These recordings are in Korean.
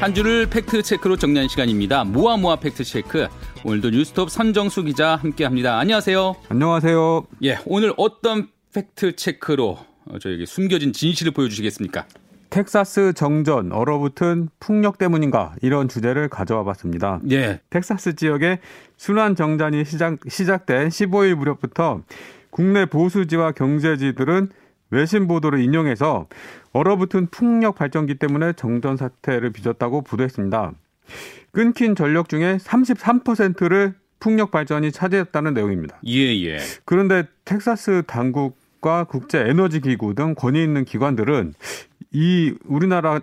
한 주를 팩트 체크로 정리한 시간입니다. 모아 모아 팩트 체크. 오늘도 뉴스톱 선정수 기자 함께 합니다. 안녕하세요. 안녕하세요. 예, 오늘 어떤 팩트 체크로 저에게 숨겨진 진실을 보여주시겠습니까? 텍사스 정전 얼어붙은 풍력 때문인가 이런 주제를 가져와 봤습니다. 예. 텍사스 지역에 순환 정전이 시작, 시작된 15일 무렵부터 국내 보수지와 경제지들은 외신 보도를 인용해서 얼어붙은 풍력 발전기 때문에 정전 사태를 빚었다고 보도했습니다. 끊긴 전력 중에 33%를 풍력 발전이 차지했다는 내용입니다. 예, 예. 그런데 텍사스 당국과 국제 에너지 기구 등 권위 있는 기관들은 이 우리나라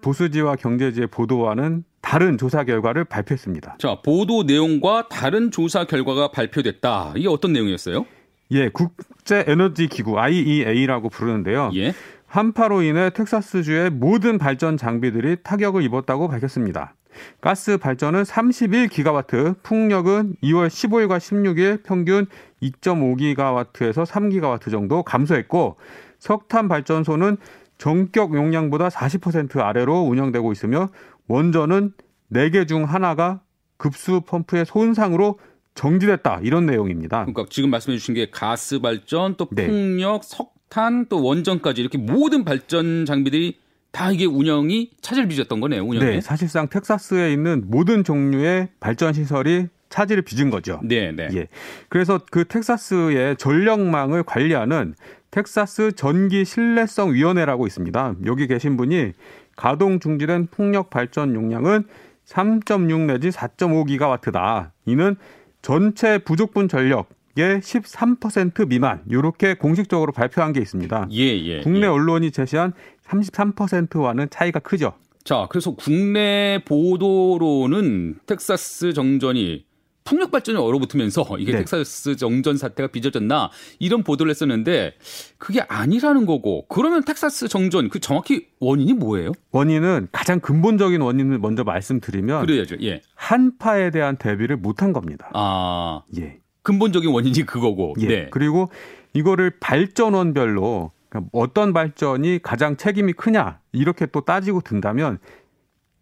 보수지와 경제지의 보도와는 다른 조사 결과를 발표했습니다. 자, 보도 내용과 다른 조사 결과가 발표됐다. 이게 어떤 내용이었어요? 예, 국제 에너지 기구 IEA라고 부르는데요. 예. 한파로 인해 텍사스주의 모든 발전 장비들이 타격을 입었다고 밝혔습니다. 가스 발전은 31기가와트, 풍력은 2월 15일과 16일 평균 2.5기가와트에서 3기가와트 정도 감소했고 석탄 발전소는 전격 용량보다 40% 아래로 운영되고 있으며 원전은 4개 중 하나가 급수 펌프의 손상으로 정지됐다 이런 내용입니다. 그러니까 지금 말씀해 주신 게 가스 발전 또 네. 풍력, 석탄 또 원전까지 이렇게 모든 발전 장비들이 다 이게 운영이 차질 빚었던 거네요. 운영에. 네, 사실상 텍사스에 있는 모든 종류의 발전 시설이 차질을 빚은 거죠. 네, 네. 예. 그래서 그 텍사스의 전력망을 관리하는 텍사스 전기 신뢰성 위원회라고 있습니다. 여기 계신 분이 가동 중지된 풍력 발전 용량은 3.6 내지 4.5 기가와트다. 이는 전체 부족분 전력 의 13% 미만 이렇게 공식적으로 발표한 게 있습니다. 예, 예. 국내 예. 언론이 제시한 33%와는 차이가 크죠. 자, 그래서 국내 보도로는 텍사스 정전이 풍력 발전이 얼어붙으면서 이게 네. 텍사스 정전 사태가 빚어졌나 이런 보도를 했었는데 그게 아니라는 거고 그러면 텍사스 정전 그 정확히 원인이 뭐예요? 원인은 가장 근본적인 원인을 먼저 말씀드리면 그래야죠. 예. 한파에 대한 대비를 못한 겁니다. 아, 예. 근본적인 원인이 그거고. 예. 네. 그리고 이거를 발전원별로 그러니까 어떤 발전이 가장 책임이 크냐 이렇게 또 따지고 든다면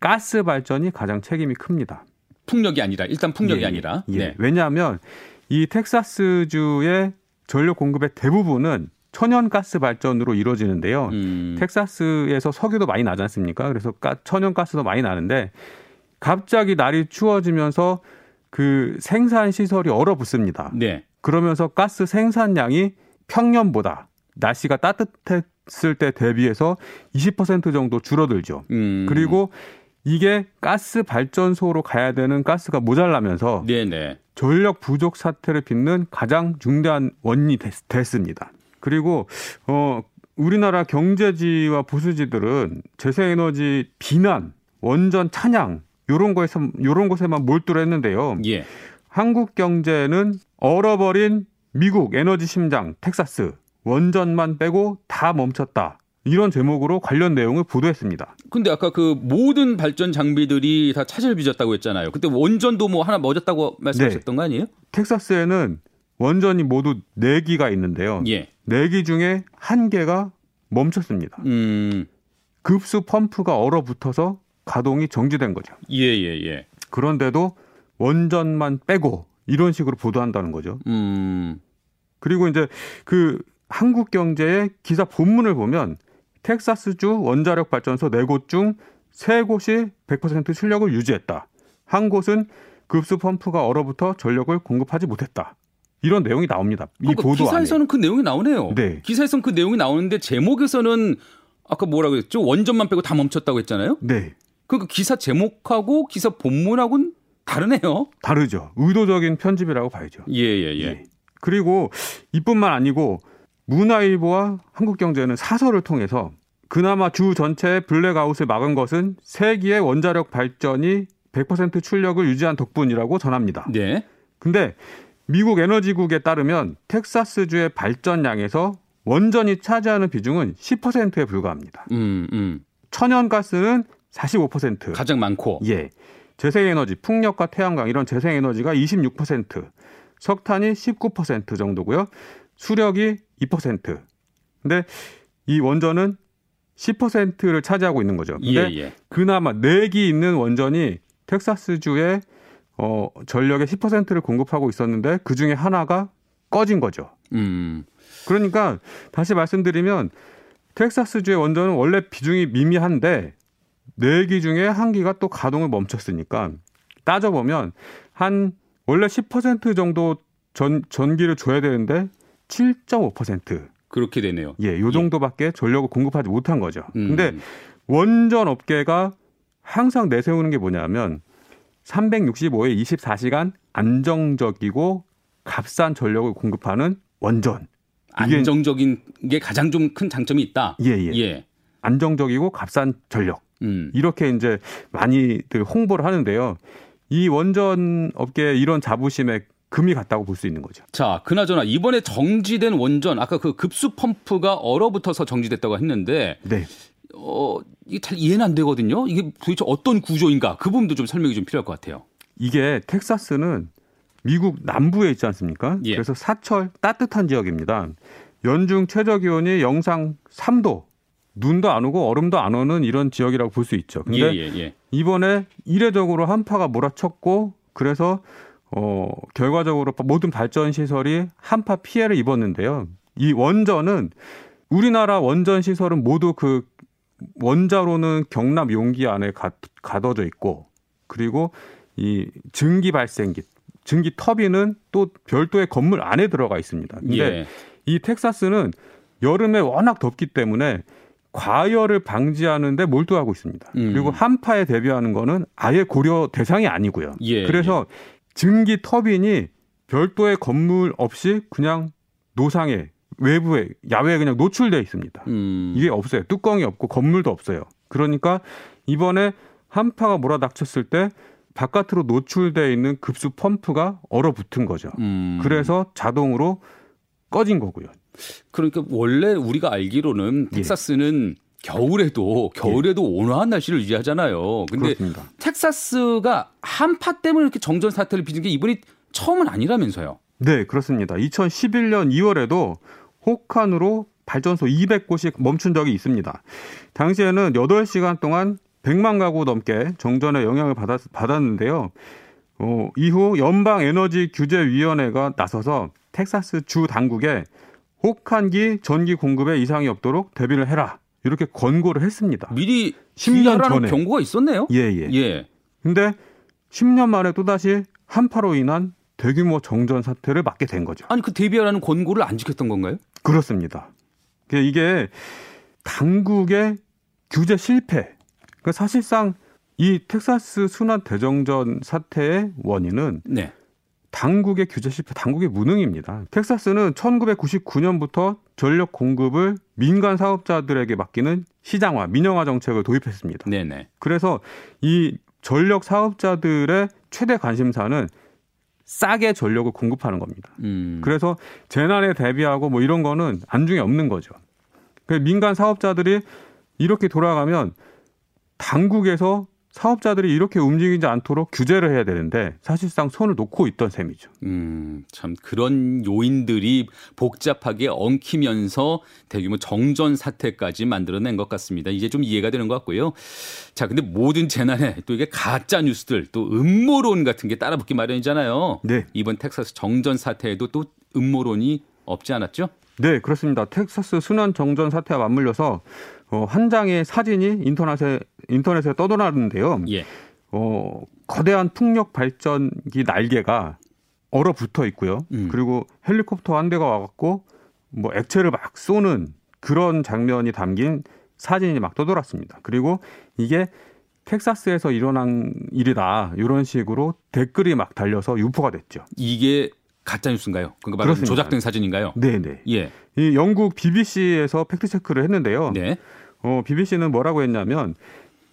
가스 발전이 가장 책임이 큽니다. 풍력이 아니라 일단 풍력이 예, 아니라. 예. 네. 왜냐하면 이 텍사스주의 전력 공급의 대부분은 천연가스 발전으로 이루어지는데요. 음, 텍사스에서 석유도 많이 나지 않습니까? 그래서 가- 천연가스도 많이 나는데 갑자기 날이 추워지면서 그 생산 시설이 얼어붙습니다. 네. 그러면서 가스 생산량이 평년보다 날씨가 따뜻했을 때 대비해서 20% 정도 줄어들죠. 음, 그리고 이게 가스 발전소로 가야 되는 가스가 모자라면서 네, 네. 전력 부족 사태를 빚는 가장 중대한 원인이 됐, 됐습니다. 그리고 어 우리나라 경제지와 보수지들은 재생에너지 비난, 원전 찬양 요런 거에서 요런 것에만 몰두를 했는데요. 예. 한국 경제는 얼어버린 미국 에너지 심장 텍사스 원전만 빼고 다 멈췄다. 이런 제목으로 관련 내용을 보도했습니다. 근데 아까 그 모든 발전 장비들이 다 차질 빚었다고 했잖아요. 그때 원전도 뭐 하나 멎었다고 말씀하셨던 거 아니에요? 텍사스에는 원전이 모두 4기가 있는데요. 예. 4기 중에 한 개가 멈췄습니다. 음, 급수 펌프가 얼어붙어서 가동이 정지된 거죠. 예, 예, 예. 그런데도 원전만 빼고 이런 식으로 보도한다는 거죠. 음, 그리고 이제 그 한국 경제의 기사 본문을 보면 텍사스주 원자력 발전소 4곳 중 3곳이 100% 출력을 유지했다. 한 곳은 급수 펌프가 얼어붙어 전력을 공급하지 못했다. 이런 내용이 나옵니다. 이 그러니까 보도 안에. 기사에서는 그 내용이 나오네요. 네. 기사에서는 그 내용이 나오는데 제목에서는 아까 뭐라고 했죠? 원전만 빼고 다 멈췄다고 했잖아요. 네. 그러니까 기사 제목하고 기사 본문하고는 다르네요. 다르죠. 의도적인 편집이라고 봐야죠. 예, 예, 예. 예. 그리고 이뿐만 아니고 문화일보와 한국경제는 사설을 통해서 그나마 주 전체의 블랙아웃을 막은 것은 세기의 원자력 발전이 100% 출력을 유지한 덕분이라고 전합니다. 네. 근데 미국 에너지국에 따르면 텍사스주의 발전량에서 원전이 차지하는 비중은 10%에 불과합니다. 음, 음. 천연가스는 45%. 가장 많고. 예. 재생에너지, 풍력과 태양광 이런 재생에너지가 26%, 석탄이 19% 정도고요. 수력이 2%. 근데 이 원전은 10%를 차지하고 있는 거죠. 근데 예, 예. 그나마 4기 있는 원전이 텍사스주에 어, 전력의 10%를 공급하고 있었는데 그 중에 하나가 꺼진 거죠. 음. 그러니까 다시 말씀드리면 텍사스주의 원전은 원래 비중이 미미한데 4기 중에 한 기가 또 가동을 멈췄으니까 따져보면 한 원래 10% 정도 전, 전기를 줘야 되는데 7.5% 그렇게 되네요. 예, 요 정도밖에 전력을 공급하지 못한 거죠. 음. 근데 원전 업계가 항상 내세우는 게 뭐냐면 365일 24시간 안정적이고 값싼 전력을 공급하는 원전. 이게- 안정적인 게 가장 좀 큰 장점이 있다. 예, 예. 예. 안정적이고 값싼 전력. 음. 이렇게 이제 많이들 홍보를 하는데요. 이 원전 업계에 이런 자부심에 금이 갔다고 볼 수 있는 거죠. 자, 그나저나 이번에 정지된 원전 아까 그 급수 펌프가 얼어붙어서 정지됐다고 했는데 네. 어, 이게 잘 이해는 안 되거든요. 이게 도대체 어떤 구조인가? 그 부분도 좀 설명이 좀 필요할 것 같아요. 이게 텍사스는 미국 남부에 있지 않습니까? 예. 그래서 사철 따뜻한 지역입니다. 연중 최저 기온이 영상 3도, 눈도 안 오고 얼음도 안 오는 이런 지역이라고 볼 수 있죠. 근데 예, 예, 예. 이번에 이례적으로 한파가 몰아쳤고 그래서 어 결과적으로 모든 발전 시설이 한파 피해를 입었는데요. 이 원전은 우리나라 원전 시설은 모두 그 원자로는 경남 용기 안에 가, 가둬져 있고 그리고 이 증기 발생기 증기 터빈은 또 별도의 건물 안에 들어가 있습니다. 근데 예. 이 텍사스는 여름에 워낙 덥기 때문에 과열을 방지하는데 몰두하고 있습니다. 음. 그리고 한파에 대비하는 거는 아예 고려 대상이 아니고요. 예, 그래서 증기 터빈이 별도의 건물 없이 그냥 노상에 외부에 야외에 그냥 노출돼 있습니다. 음. 이게 없어요. 뚜껑이 없고 건물도 없어요. 그러니까 이번에 한파가 몰아닥쳤을 때 바깥으로 노출돼 있는 급수 펌프가 얼어붙은 거죠. 음. 그래서 자동으로 꺼진 거고요. 그러니까 원래 우리가 알기로는 예. 텍사스는 겨울에도 겨울에도 온화한 날씨를 유지하잖아요. 근데 그렇습니다. 텍사스가 한파 때문에 이렇게 정전 사태를 빚은 게 이번이 처음은 아니라면서요. 네, 그렇습니다. 2011년 2월에도 혹한으로 발전소 200곳이 멈춘 적이 있습니다. 당시에는 8시간 동안 100만 가구 넘게 정전에 영향을 받았, 받았는데요. 어, 이후 연방 에너지 규제 위원회가 나서서 텍사스 주 당국에 혹한기 전기 공급에 이상이 없도록 대비를 해라. 이렇게 권고를 했습니다. 미리 10년 주의하라는 전에. 경고가 있었네요. 예, 예. 예. 근데 10년 만에 또다시 한파로 인한 대규모 정전 사태를 맞게 된 거죠. 아니 그 대비하라는 권고를 안 지켰던 건가요? 그렇습니다. 그러니까 이게 당국의 규제 실패. 그러니까 사실상 이 텍사스 순환 대정전 사태의 원인은 네. 당국의 규제 실패, 당국의 무능입니다. 텍사스는 1999년부터 전력 공급을 민간 사업자들에게 맡기는 시장화, 민영화 정책을 도입했습니다. 네네. 그래서 이 전력 사업자들의 최대 관심사는 싸게 전력을 공급하는 겁니다. 음. 그래서 재난에 대비하고 뭐 이런 거는 안중에 없는 거죠. 민간 사업자들이 이렇게 돌아가면 당국에서 사업자들이 이렇게 움직이지 않도록 규제를 해야 되는데 사실상 손을 놓고 있던 셈이죠. 음, 참 그런 요인들이 복잡하게 엉키면서 대규모 정전 사태까지 만들어낸 것 같습니다. 이제 좀 이해가 되는 것 같고요. 자, 근데 모든 재난에 또 이게 가짜 뉴스들 또 음모론 같은 게 따라붙기 마련이잖아요. 네. 이번 텍사스 정전 사태에도 또 음모론이 없지 않았죠? 네, 그렇습니다. 텍사스 순환 정전 사태와 맞물려서 어, 한 장의 사진이 인터넷에 인터넷에 떠돌았는데요. 예. 어, 거대한 풍력 발전기 날개가 얼어붙어 있고요. 음. 그리고 헬리콥터 한 대가 와갖고 뭐 액체를 막 쏘는 그런 장면이 담긴 사진이 막 떠돌았습니다. 그리고 이게 텍사스에서 일어난 일이다 이런 식으로 댓글이 막 달려서 유포가 됐죠. 이게 가짜 뉴스인가요? 그러니까 그렇습니다. 조작된 사진인가요? 네네. 예. 이 영국 BBC에서 팩트 체크를 했는데요. 네. 어, BBC는 뭐라고 했냐면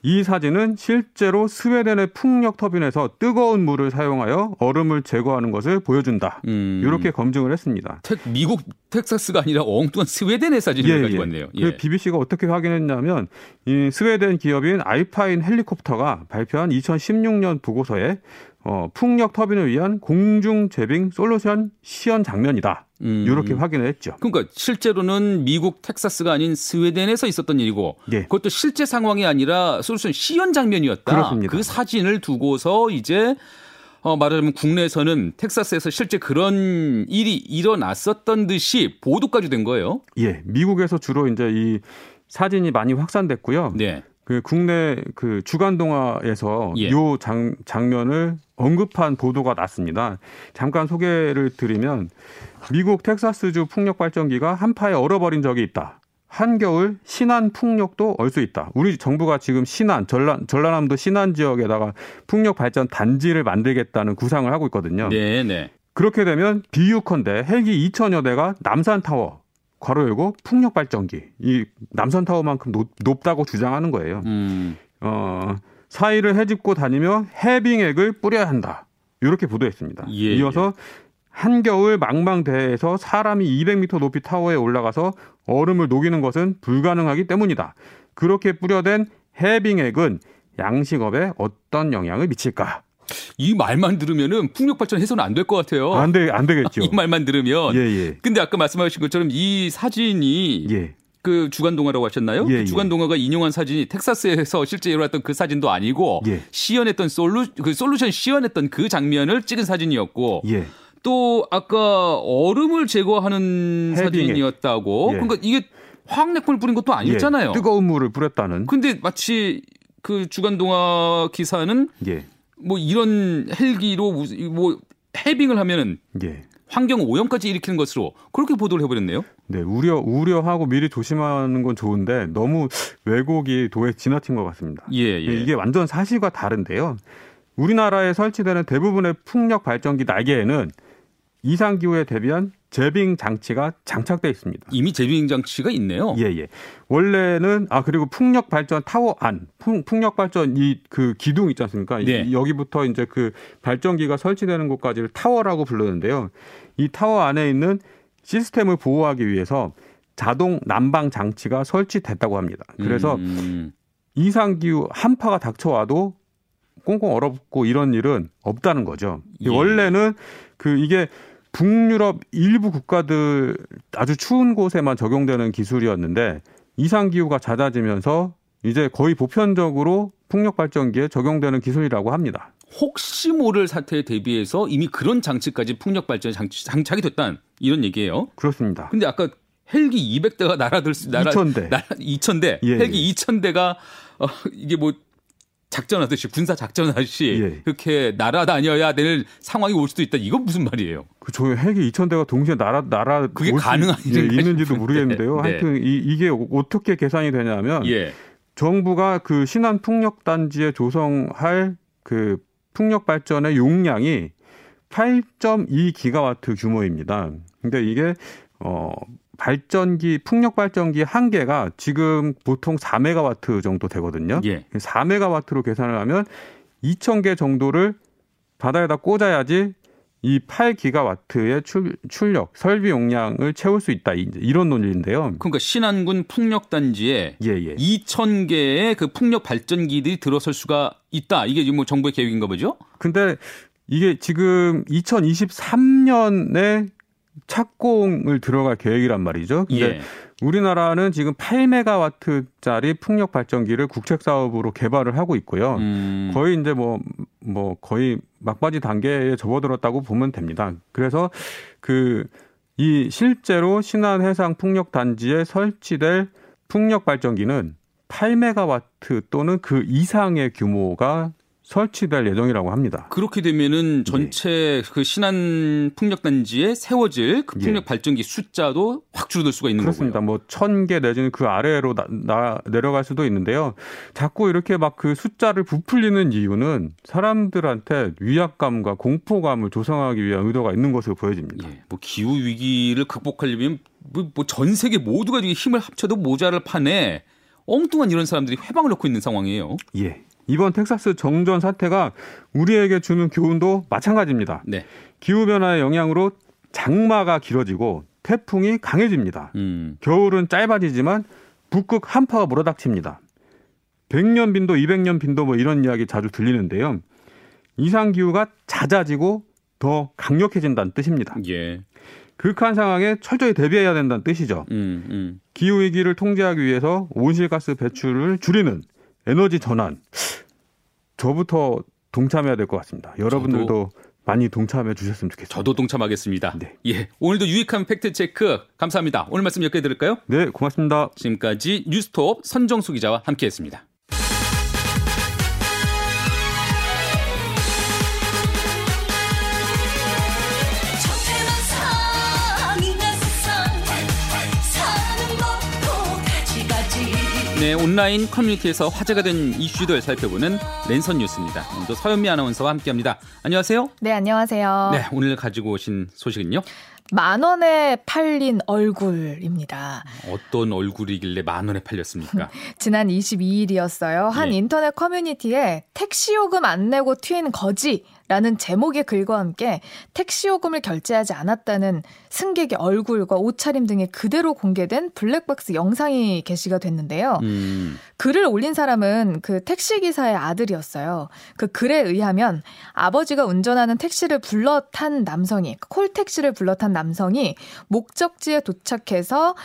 이 사진은 실제로 스웨덴의 풍력 터빈에서 뜨거운 물을 사용하여 얼음을 제거하는 것을 보여준다. 음. 이렇게 검증을 했습니다. 텍, 미국 텍사스가 아니라 엉뚱한 스웨덴의 사진을 가지고 왔네요. 예. 그 BBC가 어떻게 확인했냐면 이 스웨덴 기업인 알파인 헬리콥터가 발표한 2016년 보고서에 어, 풍력 터빈을 위한 공중 제빙 솔루션 시연 장면이다. 음. 이렇게 확인을 했죠. 그러니까 실제로는 미국 텍사스가 아닌 스웨덴에서 있었던 일이고 예. 그것도 실제 상황이 아니라 솔루션 시연 장면이었다. 그렇습니다. 그 사진을 두고서 이제 어, 말하자면 국내에서는 텍사스에서 실제 그런 일이 일어났었던 듯이 보도까지 된 거예요. 예, 미국에서 주로 이제 이 사진이 많이 확산됐고요. 네. 그 국내 그 주간 동화에서 예. 요 장, 장면을 언급한 보도가 났습니다. 잠깐 소개를 드리면 미국 텍사스주 풍력 발전기가 한파에 얼어버린 적이 있다. 한겨울 신안 풍력도 얼 수 있다. 우리 정부가 지금 신안 전라, 전라남도 신안 지역에다가 풍력 발전 단지를 만들겠다는 구상을 하고 있거든요. 네, 네. 그렇게 되면 비유컨대 헬기 2천여 대가 남산 타워 괄호 열고 풍력 발전기 이 남산 타워만큼 높, 다고 주장하는 거예요. 음. 어, 사이를 헤집고 다니며 해빙액을 뿌려야 한다. 이렇게 보도했습니다. 예, 이어서 예. 한겨울 망망대해에서 사람이 200m 높이 타워에 올라가서 얼음을 녹이는 것은 불가능하기 때문이다. 그렇게 뿌려댄 해빙액은 양식업에 어떤 영향을 미칠까? 이 말만 들으면은 풍력 발전 해서는 안 될 것 같아요. 안 돼, 안 되겠죠. 이 말만 들으면. 예, 예. 근데 아까 말씀하신 것처럼 이 사진이 예. 그 주간 동화라고 하셨나요? 예, 그 주간 동화가 인용한 사진이 텍사스에서 실제 일어났던 그 사진도 아니고 예. 시연했던 솔루 그 솔루션 시연했던 그 장면을 찍은 사진이었고 예. 또 아까 얼음을 제거하는. 사진이었다고. 예. 그러니까 이게 화학냉풀 뿌린 것도 아니었잖아요. 뜨거운 물을 뿌렸다는. 근데 마치 그 주간 동화 기사는 뭐 이런 헬기로 뭐 해빙을 하면은 예. 환경 오염까지 일으키는 것으로 그렇게 보도를 해버렸네요. 네, 우려 우려하고 미리 조심하는 건 좋은데 너무 왜곡이 도에 지나친 것 같습니다. 예, 예. 이게 완전 사실과 다른데요. 우리나라에 설치되는 대부분의 풍력 발전기 날개에는 이상 기후에 대비한 제빙 장치가 장착돼 있습니다. 이미 제빙 장치가 있네요. 예, 예. 원래는 아 그리고 풍력 발전 타워 안 풍, 력 발전 이 그 기둥 있지 않습니까? 네. 여기부터 이제 그 발전기가 설치되는 곳까지를 타워라고 부르는데요. 이 타워 안에 있는 시스템을 보호하기 위해서 자동 난방 장치가 설치됐다고 합니다. 그래서 음. 이상 기후 한파가 닥쳐와도 꽁꽁 얼어붙고 이런 일은 없다는 거죠. 예. 원래는 그 이게 북유럽 일부 국가들 아주 추운 곳에만 적용되는 기술이었는데 이상 기후가 잦아지면서 이제 거의 보편적으로 풍력 발전기에 적용되는 기술이라고 합니다. 혹시 모를 사태에 대비해서 이미 그런 장치까지 풍력 발전에 장착이 됐다는 이런 얘기예요. 그렇습니다. 근데 아까 헬기 200대가 날아들 수 날아 2000대. 날아 2000대. 예, 헬기 예. 2000대가 어, 이게 뭐 작전하듯이 군사 작전하듯이 예. 그렇게 날아다녀야 될 상황이 올 수도 있다. 이건 무슨 말이에요? 그저 헬기 2천대가 동시에 날아 날아 그게 가능한 예, 있는지도 모르겠는데요. 네. 하여튼 이, 이게 어떻게 계산이 되냐면 예. 정부가 그 신안 풍력 단지에 조성할 그 풍력 발전의 용량이 8.2 기가와트 규모입니다. 근데 이게 어 발전기 풍력 발전기 한 개가 지금 보통 4메가와트 정도 되거든요. 예. 4메가와트로 계산을 하면 2,000개 정도를 바다에다 꽂아야지 이 8기가와트의 출, 출력 설비 용량을 채울 수 있다 이런 논리인데요. 그러니까 신안군 풍력 단지에 예, 예. 2,000개의 그 풍력 발전기들이 들어설 수가 있다. 이게 뭐 정부의 계획인가 보죠? 근데 이게 지금 2023년에 착공을 들어갈 계획이란 말이죠. 근데 예. 우리나라는 지금 8메가와트짜리 풍력 발전기를 국책 사업으로 개발을 하고 있고요. 음. 거의 이제 뭐뭐 뭐 거의 막바지 단계에 접어들었다고 보면 됩니다. 그래서 그 이 실제로 신안 해상 풍력 단지에 설치될 풍력 발전기는 8메가와트 또는 그 이상의 규모가 설치될 예정이라고 합니다. 그렇게 되면은 전체 네. 그 신안 풍력 단지에 세워질 그 풍력 예. 발전기 숫자도 확 줄어들 수가 있는 그렇습니다. 거고요. 뭐1개 내지는 그 아래로 나, 나, 내려갈 수도 있는데요. 자꾸 이렇게 막 그 숫자를 부풀리는 이유는 사람들한테 위압감과 공포감을 조성하기 위한 의도가 있는 것으로 보여집니다. 예. 뭐 기후 위기를 극복하려면 뭐전 뭐 세계 모두가 힘을 합쳐도 모자를 판에 엉뚱한 이런 사람들이 회방을 놓고 있는 상황이에요. 예. 이번 텍사스 정전 사태가 우리에게 주는 교훈도 마찬가지입니다. 네. 기후 변화의 영향으로 장마가 길어지고 태풍이 강해집니다. 음. 겨울은 짧아지지만 북극 한파가 몰아닥칩니다. 100년 빈도, 200년 빈도 뭐 이런 이야기 자주 들리는데요. 이상 기후가 잦아지고 더 강력해진다는 뜻입니다. 예. 극한 상황에 철저히 대비해야 된다는 뜻이죠. 음, 음. 기후 위기를 통제하기 위해서 온실가스 배출을 줄이는 에너지 전환. 저부터 동참해야 될 것 같습니다. 여러분들도 많이 동참해 주셨으면 좋겠습니다. 저도 동참하겠습니다. 네. 예. 오늘도 유익한 팩트 체크 감사합니다. 오늘 말씀 여기까지 들을까요? 네, 고맙습니다. 지금까지 뉴스톱 선정수 기자와 함께 했습니다. 네, 온라인 커뮤니티에서 화제가 된 이슈들 살펴보는 랜선 뉴스입니다. 오늘도 서현미 아나운서와 함께합니다. 안녕하세요. 네, 안녕하세요. 네, 오늘 가지고 오신 소식은요? 만 원에 팔린 얼굴입니다. 어떤 얼굴이길래 만 원에 팔렸습니까? 지난 22일이었어요. 한 예. 인터넷 커뮤니티에 택시 요금 안 내고 튄 거지 라는 제목의 글과 함께 택시 요금을 결제하지 않았다는 승객의 얼굴과 옷차림 등이 그대로 공개된 블랙박스 영상이 게시가 됐는데요. 음, 글을 올린 사람은 그 택시 기사의 아들이었어요. 그 글에 의하면 아버지가 운전하는 택시를 불러 탄 남성이 콜 택시를 불러 탄 남성이 목적지에 도착해서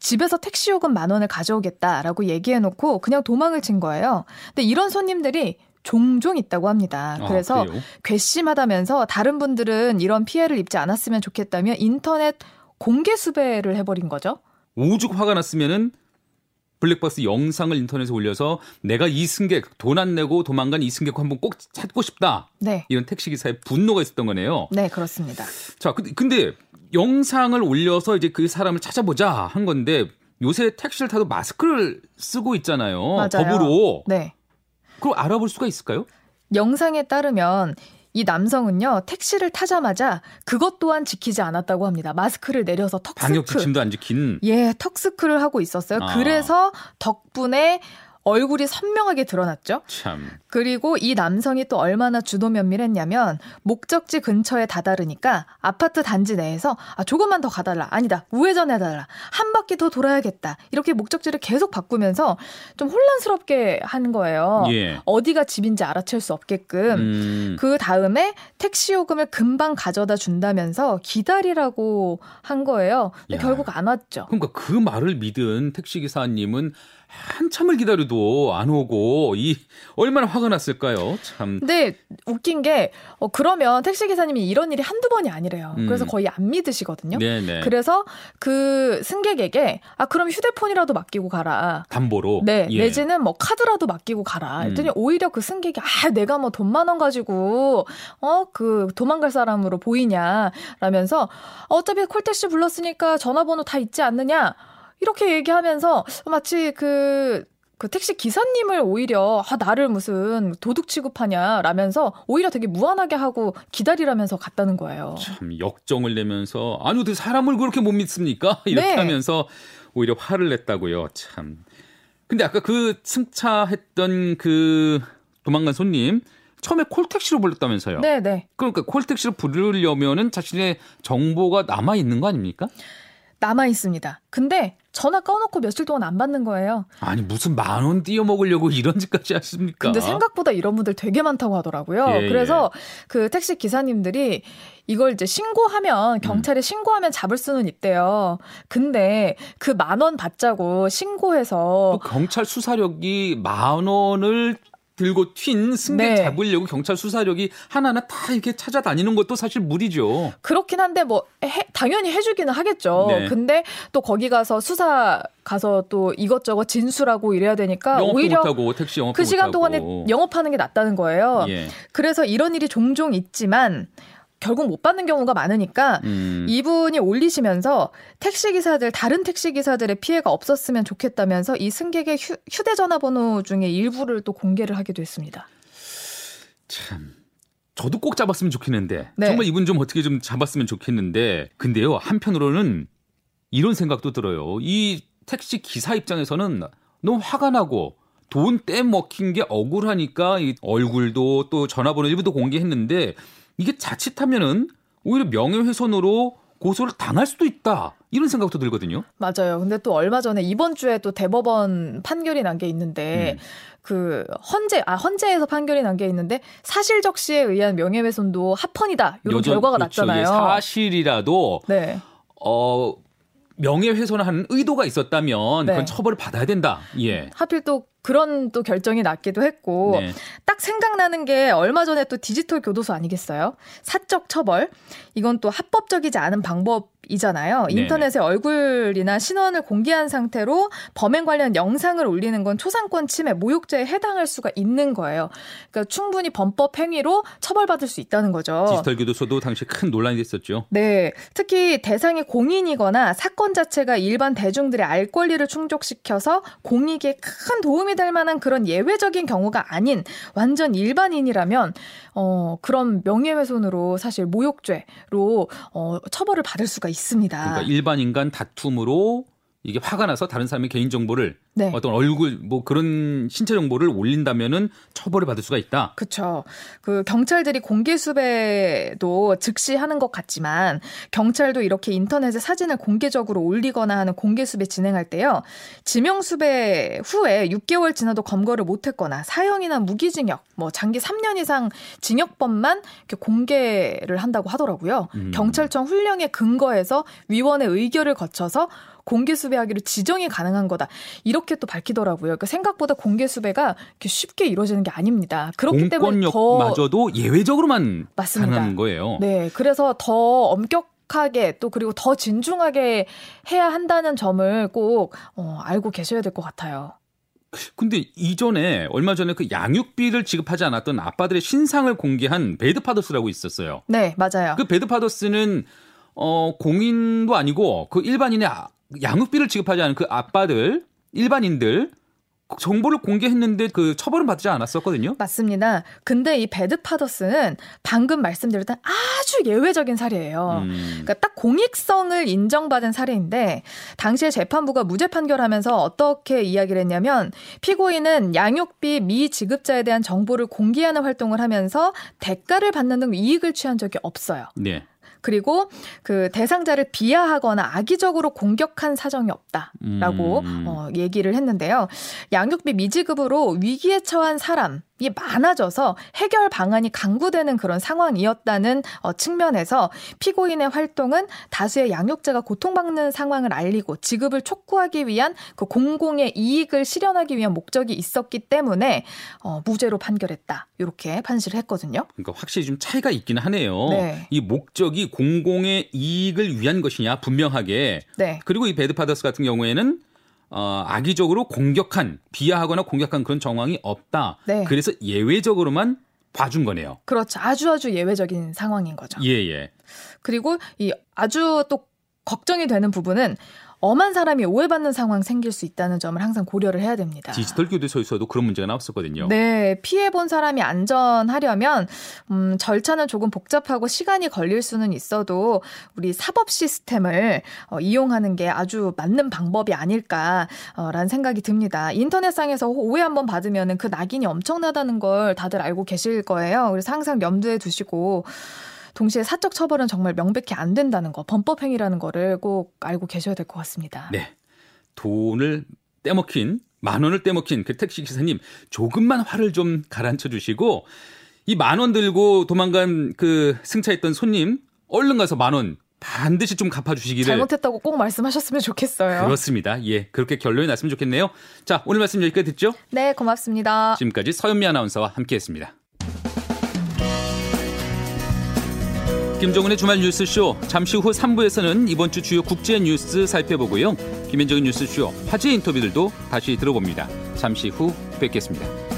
집에서 택시 요금 만 원을 가져오겠다라고 얘기해 놓고 그냥 도망을 친 거예요. 근데 이런 손님들이 종종 있다고 합니다. 아, 그래서 그래요? 괘씸하다면서 다른 분들은 이런 피해를 입지 않았으면 좋겠다며 인터넷 공개 수배를 해버린 거죠. 오죽 화가 났으면은 블랙박스 영상을 인터넷에 올려서 내가 이 승객 돈 안 내고 도망간 이 승객 한번 꼭 찾고 싶다. 네. 이런 택시 기사의 분노가 있었던 거네요. 네, 그렇습니다. 자, 근데, 근데 영상을 올려서 이제 그 사람을 찾아보자 한 건데 요새 택시를 타도 마스크를 쓰고 있잖아요. 맞아요. 법으로. 네. 그럼 알아볼 수가 있을까요? 영상에 따르면 이 남성은요 택시를 타자마자 그것 또한 지키지 않았다고 합니다. 마스크를 내려서 방역 턱스크 지침도 안 지킨. 예 턱스크를 하고 있었어요. 아. 그래서 덕분에 얼굴이 선명하게 드러났죠. 참. 그리고 이 남성이 또 얼마나 주도 면밀했냐면 목적지 근처에 다다르니까 아파트 단지 내에서 아 조금만 더 가달라 아니다 우회전해 달라 한 바퀴 더 돌아야겠다 이렇게 목적지를 계속 바꾸면서 좀 혼란스럽게 한 거예요. 예. 어디가 집인지 알아챌 수 없게끔 음. 그 다음에 택시 요금을 금방 가져다 준다면서 기다리라고 한 거예요. 근데 야. 결국 안 왔죠. 그러니까 그 말을 믿은 택시 기사님은 한참을 기다려도 안 오고 이 얼마나 화가 났을까요? 참. 근데 웃긴 게 어, 그러면 택시 기사님이 이런 일이 한두 번이 아니래요. 음. 그래서 거의 안 믿으시거든요. 네네. 그래서 그 승객에게 아 그럼 휴대폰이라도 맡기고 가라. 담보로. 네, 예. 내지는 뭐 카드라도 맡기고 가라. 했더니 음. 오히려 그 승객이 아 내가 뭐 돈 만 원 가지고 어 그 도망갈 사람으로 보이냐 라면서 어차피 콜택시 불렀으니까 전화번호 다 있지 않느냐 이렇게 얘기하면서 마치 그그 택시 기사님을 오히려 아 나를 무슨 도둑 취급하냐 라면서 오히려 되게 무안하게 하고 기다리라면서 갔다는 거예요. 참 역정을 내면서 아니 어떻게 사람을 그렇게 못 믿습니까? 이렇게 네. 하면서 오히려 화를 냈다고요. 참. 근데 아까 그 승차했던 그 도망간 손님 처음에 콜택시로 불렀다면서요. 네, 네. 그러니까 콜택시로 부르려면은 자신의 정보가 남아 있는 거 아닙니까? 남아 있습니다. 근데 전화 꺼놓고 며칠 동안 안 받는 거예요. 아니 무슨 만 원 띄어 먹으려고 이런 짓까지 하십니까? 근데 생각보다 이런 분들 되게 많다고 하더라고요. 예, 그래서 그 택시 기사님들이 이걸 이제 신고하면 경찰에 음. 신고하면 잡을 수는 있대요. 근데 그 만 원 받자고 신고해서 또 경찰 수사력이 만 원을 들고 튄 승객 네. 잡으려고 경찰 수사력이 하나하나 다 이렇게 찾아다니는 것도 사실 무리죠. 그렇긴 한데 뭐 해- 당연히 해주기는 하겠죠. 네. 근데 또 거기 가서 수사 가서 또 이것저것 진술하고 이래야 되니까 오히려 못하고 택시 영업도 그 시간. 동안에 영업하는 게 낫다는 거예요. 예. 그래서 이런 일이 종종 있지만 결국 못 받는 경우가 많으니까 음. 이분이 올리시면서 택시 기사들 다른 택시 기사들의 피해가 없었으면 좋겠다면서 이 승객의 휴, 휴대전화 번호 중에 일부를 또 공개를 하기도 했습니다. 참. 저도 꼭 잡았으면 좋겠는데 네. 정말 이분 좀 어떻게 좀 잡았으면 좋겠는데 근데요 한편으로는 이런 생각도 들어요 이 택시 기사 입장에서는 너무 화가 나고 돈 떼먹힌 게 억울하니까 이 얼굴도 또 전화번호 일부도 공개했는데 이게 자칫하면은 오히려 명예훼손으로 고소를 당할 수도 있다. 이런 생각도 들거든요. 맞아요. 근데 또 얼마 전에 이번 주에 또 대법원 판결이 난 게 있는데 음. 그 헌재 아 헌재에서 판결이 난 게 있는데 사실 적시에 의한 명예훼손도 합헌이다. 이런 여전- 결과가 그렇죠. 났잖아요. 예, 사실이라도 네. 어 명예훼손을 하는 의도가 있었다면 네. 그건 처벌을 받아야 된다. 예. 하필 또 그런 또 결정이 났기도 했고 네. 딱 생각나는 게 얼마 전에 또 디지털 교도소 아니겠어요? 사적 처벌 이건 또 합법적이지 않은 방법 이잖아요. 네네. 인터넷에 얼굴이나 신원을 공개한 상태로 범행 관련 영상을 올리는 건 초상권 침해, 모욕죄에 해당할 수가 있는 거예요. 그러니까 충분히 범법 행위로 처벌받을 수 있다는 거죠. 디지털 교도소도 당시 큰 논란이 됐었죠. 네. 특히 대상이 공인이거나 사건 자체가 일반 대중들의 알 권리를 충족시켜서 공익에 큰 도움이 될 만한 그런 예외적인 경우가 아닌 완전 일반인이라면 어 그런 명예훼손으로 사실 모욕죄로 어 처벌을 받을 수가 있습니다. 그러니까 일반 인간 다툼으로 이게 화가 나서 다른 사람의 개인 정보를 네. 어떤 얼굴 뭐 그런 신체 정보를 올린다면은 처벌을 받을 수가 있다. 그렇죠. 그 경찰들이 공개 수배도 즉시 하는 것 같지만 경찰도 이렇게 인터넷에 사진을 공개적으로 올리거나 하는 공개 수배 진행할 때요. 지명 수배 후에 6개월 지나도 검거를 못 했거나 사형이나 무기징역, 뭐 장기 3년 이상 징역범만 이렇게 공개를 한다고 하더라고요. 음. 경찰청 훈령에 근거해서 위원회 의결을 거쳐서 공개 수배하기로 지정이 가능한 거다. 이렇게 또 밝히더라고요. 그러니까 생각보다 공개 수배가 쉽게 이루어지는 게 아닙니다. 그렇기 때문에 더 공권력마저도 예외적으로만 맞습니다. 가능한 거예요. 네, 그래서 더 엄격 하게 또 그리고 더 진중하게 해야 한다는 점을 꼭 어, 알고 계셔야 될 것 같아요. 근데 이전에 얼마 전에 그 양육비를 지급하지 않았던 아빠들의 신상을 공개한 배드파더스라고 있었어요. 네, 맞아요. 그 배드파더스는 어 공인도 아니고 그 일반인의 아- 양육비를 지급하지 않은 그 아빠들 일반인들 정보를 공개했는데 그 처벌은 받지 않았었거든요. 맞습니다. 근데 이 배드 파더스는 방금 말씀드렸던 아주 예외적인 사례예요. 음, 그러니까 딱 공익성을 인정받은 사례인데 당시에 재판부가 무죄 판결하면서 어떻게 이야기를 했냐면 피고인은 양육비 미지급자에 대한 정보를 공개하는 활동을 하면서 대가를 받는 등 이익을 취한 적이 없어요. 네. 그리고 그 대상자를 비하하거나 악의적으로 공격한 사정이 없다라고 음. 어, 얘기를 했는데요. 양육비 미지급으로 위기에 처한 사람 이 많아져서 해결 방안이 강구되는 그런 상황이었다는 어, 측면에서 피고인의 활동은 다수의 양육자가 고통받는 상황을 알리고 지급을 촉구하기 위한 그 공공의 이익을 실현하기 위한 목적이 있었기 때문에 어, 무죄로 판결했다. 이렇게 판시를 했거든요. 그러니까 확실히 좀 차이가 있긴 하네요. 네. 이 목적이 공공의 이익을 위한 것이냐 분명하게 네. 그리고 이 배드파더스 같은 경우에는 어, 악의적으로 공격한 비하하거나 공격한 그런 정황이 없다. 네. 그래서 예외적으로만 봐준 거네요. 그렇죠. 아주 아주 예외적인 상황인 거죠. 예, 예. 그리고 이 아주 또 걱정이 되는 부분은 엄한 사람이 오해받는 상황 생길 수 있다는 점을 항상 고려를 해야 됩니다. 디지털 교도소에서도 그런 문제가 나왔었거든요. 네, 피해 본 사람이 안전하려면 음, 절차는 조금 복잡하고 시간이 걸릴 수는 있어도 우리 사법 시스템을 어, 이용하는 게 아주 맞는 방법이 아닐까라는 생각이 듭니다. 인터넷상에서 오해 한번 받으면 그 낙인이 엄청나다는 걸 다들 알고 계실 거예요. 그래서 항상 염두에 두시고 동시에 사적 처벌은 정말 명백히 안 된다는 거, 범법 행위라는 거를 꼭 알고 계셔야 될 것 같습니다. 네. 돈을 떼먹힌 만 원을 떼먹힌 그 택시 기사님 조금만 화를 좀 가라앉혀 주시고 이 만 원 들고 도망간 그 승차했던 손님 얼른 가서 만 원 반드시 좀 갚아주시기를 잘못했다고 꼭 말씀하셨으면 좋겠어요. 그렇습니다. 예, 그렇게 결론이 났으면 좋겠네요. 자, 오늘 말씀 여기까지 듣죠. 네, 고맙습니다. 지금까지 서현미 아나운서와 함께했습니다. 김종은의 주말 뉴스쇼 잠시 후 3부에서는 이번 주 주요 국제 뉴스 살펴보고요. 김현정의 뉴스쇼 화제 인터뷰들도 다시 들어봅니다. 잠시 후 뵙겠습니다.